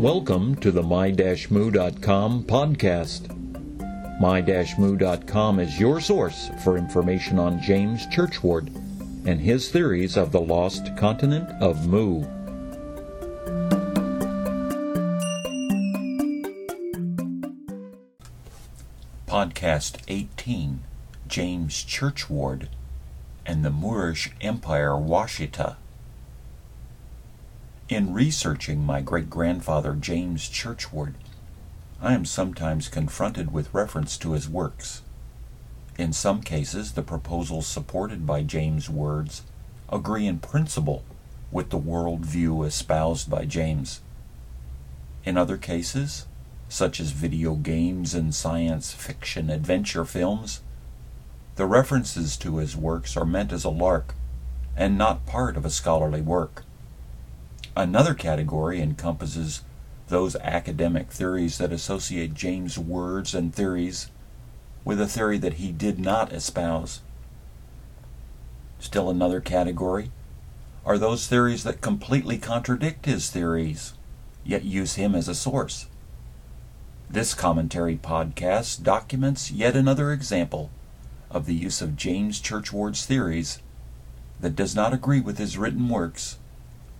Welcome to the my-mu.com podcast. My-mu.com is your source for information on James Churchward and his theories of the lost continent of Mu. Podcast 18 James Churchward and the Moorish Empire Washitaw. In researching my great grandfather James Churchward, I am sometimes confronted with reference to his works. In some cases, the proposals supported by James' words agree in principle with the world view espoused by James. In other cases, such as video games and science fiction adventure films, the references to his works are meant as a lark and not part of a scholarly work. Another category encompasses those academic theories that associate James' words and theories with a theory that he did not espouse. Still another category are those theories that completely contradict his theories, yet use him as a source. This commentary podcast documents yet another example of the use of James Churchward's theories that does not agree with his written works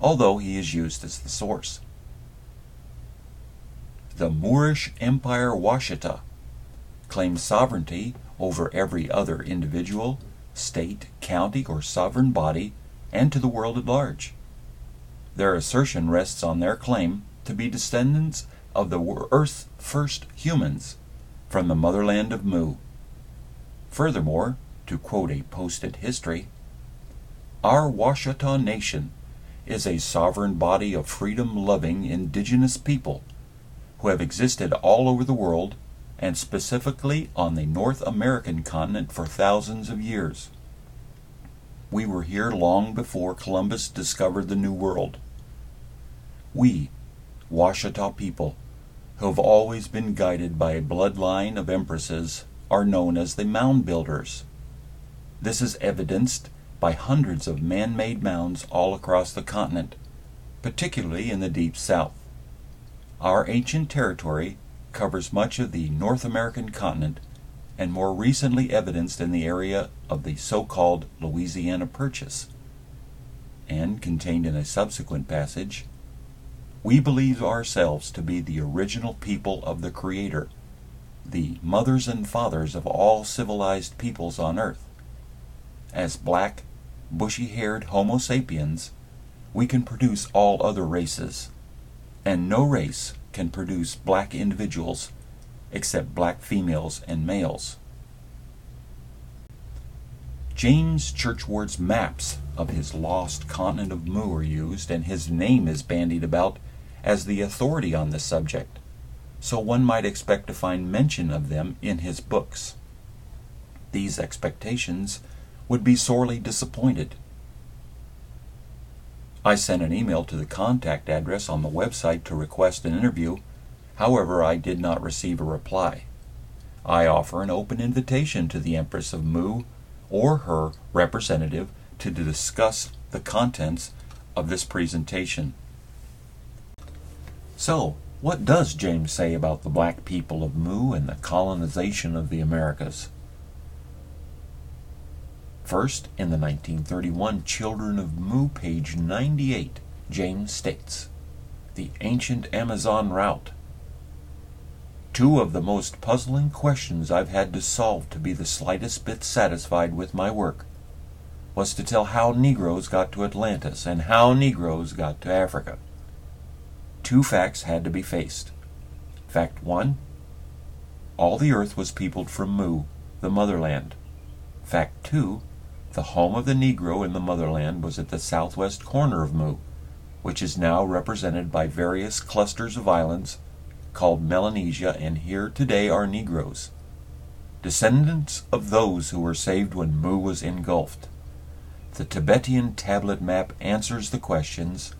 although he is used as the source. The Moorish Empire Washitaw claims sovereignty over every other individual, state, county, or sovereign body, and to the world at large. Their assertion rests on their claim to be descendants of the Earth's first humans from the motherland of Mu. Furthermore, to quote a posted history, our Washitaw nation is a sovereign body of freedom loving indigenous people who have existed all over the world and specifically on the North American continent for thousands of years. We were here long before Columbus discovered the New World. We, Washitaw people, who have always been guided by a bloodline of empresses, are known as the Mound Builders. This is evidenced by hundreds of man made mounds all across the continent, particularly in the deep south. Our ancient territory covers much of the North American continent and more recently evidenced in the area of the so called Louisiana Purchase. And contained in a subsequent passage, we believe ourselves to be the original people of the Creator, the mothers and fathers of all civilized peoples on earth. As black, bushy haired Homo sapiens, we can produce all other races, and no race can produce black individuals except black females and males. James Churchward's maps of his lost continent of Mu are used, and his name is bandied about as the authority on this subject, so one might expect to find mention of them in his books. These expectations would be sorely disappointed. I sent an email to the contact address on the website to request an interview. However, I did not receive a reply. I offer an open invitation to the Empress of Mu or her representative to discuss the contents of this presentation. So, what does James say about the black people of Mu and the colonization of the Americas? First, in the 1931 Children of Mu, page 98, James states The ancient Amazon route. Two of the most puzzling questions I've had to solve to be the slightest bit satisfied with my work was to tell how Negroes got to Atlantis and how Negroes got to Africa. Two facts had to be faced. Fact one all the earth was peopled from Mu, the motherland. Fact two the home of the Negro in the motherland was at the southwest corner of Mu, which is now represented by various clusters of islands called Melanesia, and here today are Negroes, descendants of those who were saved when Mu was engulfed. The Tibetan tablet map answers the questions.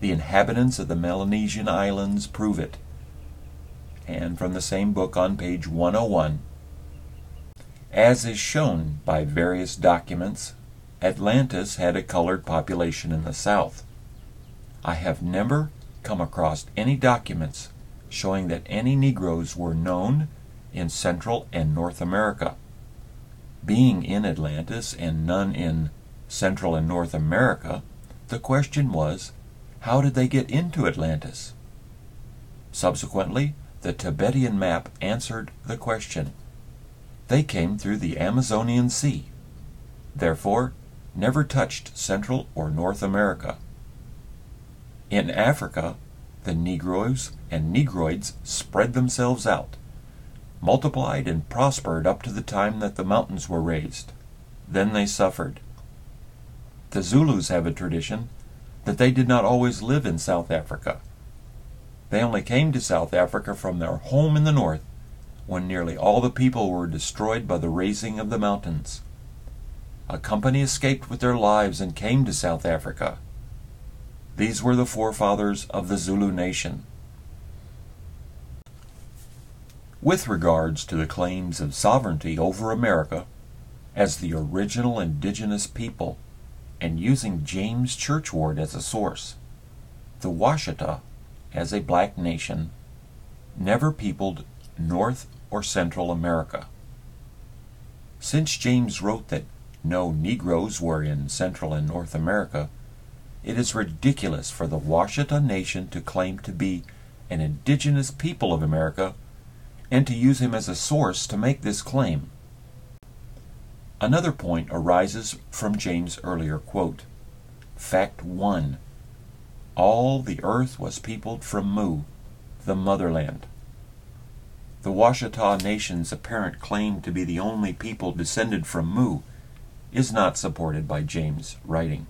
The inhabitants of the Melanesian islands prove it. And from the same book on page 101, as is shown by various documents, Atlantis had a colored population in the south. I have never come across any documents showing that any Negroes were known in Central and North America. Being in Atlantis and none in Central and North America, the question was how did they get into Atlantis? Subsequently, the Tibetan map answered the question. They came through the Amazonian Sea, therefore, never touched Central or North America. In Africa, the Negroes and Negroids spread themselves out, multiplied and prospered up to the time that the mountains were raised. Then they suffered. The Zulus have a tradition that they did not always live in South Africa. They only came to South Africa from their home in the north when nearly all the people were destroyed by the raising of the mountains. A company escaped with their lives and came to South Africa. These were the forefathers of the Zulu nation. With regards to the claims of sovereignty over America as the original indigenous people, and using James Churchward as a source, the Washitaw, as a black nation, never peopled North or Central America. Since James wrote that no Negroes were in Central and North America, it is ridiculous for the Washitaw Nation to claim to be an indigenous people of America and to use him as a source to make this claim. Another point arises from James' earlier quote. Fact 1. All the earth was peopled from Mu, the motherland. The Washitaw Nation's apparent claim to be the only people descended from Mu is not supported by James' writing.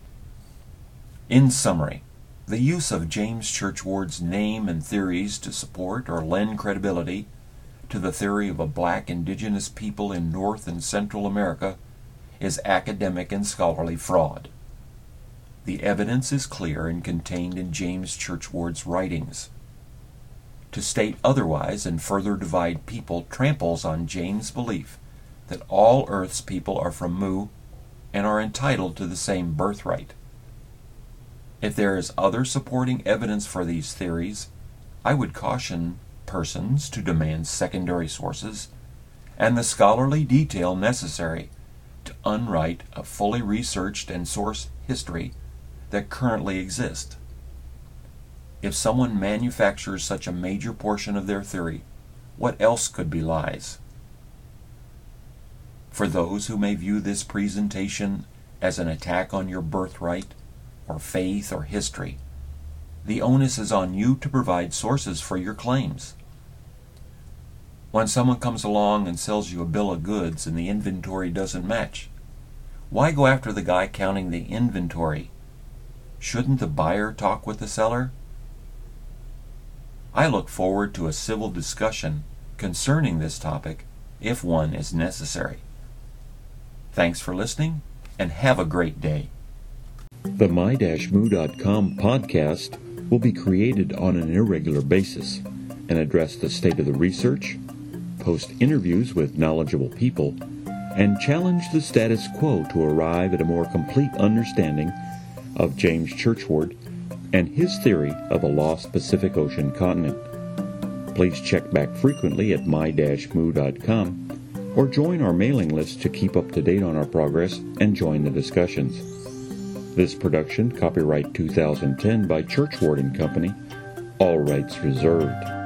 In summary, the use of James Churchward's name and theories to support or lend credibility to the theory of a black indigenous people in North and Central America is academic and scholarly fraud. The evidence is clear and contained in James Churchward's writings. To state otherwise and further divide people tramples on James' belief that all Earth's people are from Mu and are entitled to the same birthright. If there is other supporting evidence for these theories, I would caution persons to demand secondary sources and the scholarly detail necessary to unwrite a fully researched and sourced history that currently exists. If someone manufactures such a major portion of their theory, what else could be lies? For those who may view this presentation as an attack on your birthright, or faith or history. The onus is on you to provide sources for your claims. When someone comes along and sells you a bill of goods and the inventory doesn't match, why go after the guy counting the inventory? Shouldn't the buyer talk with the seller? I look forward to a civil discussion concerning this topic if one is necessary. Thanks for listening and have a great day. The my-mu.com podcast will be created on an irregular basis and address the state of the research, post interviews with knowledgeable people, and challenge the status quo to arrive at a more complete understanding of James Churchward and his theory of a lost Pacific Ocean continent. Please check back frequently at my-mu.com or join our mailing list to keep up to date on our progress and join the discussions. This production, copyright 2010 by Churchward and Company, all rights reserved.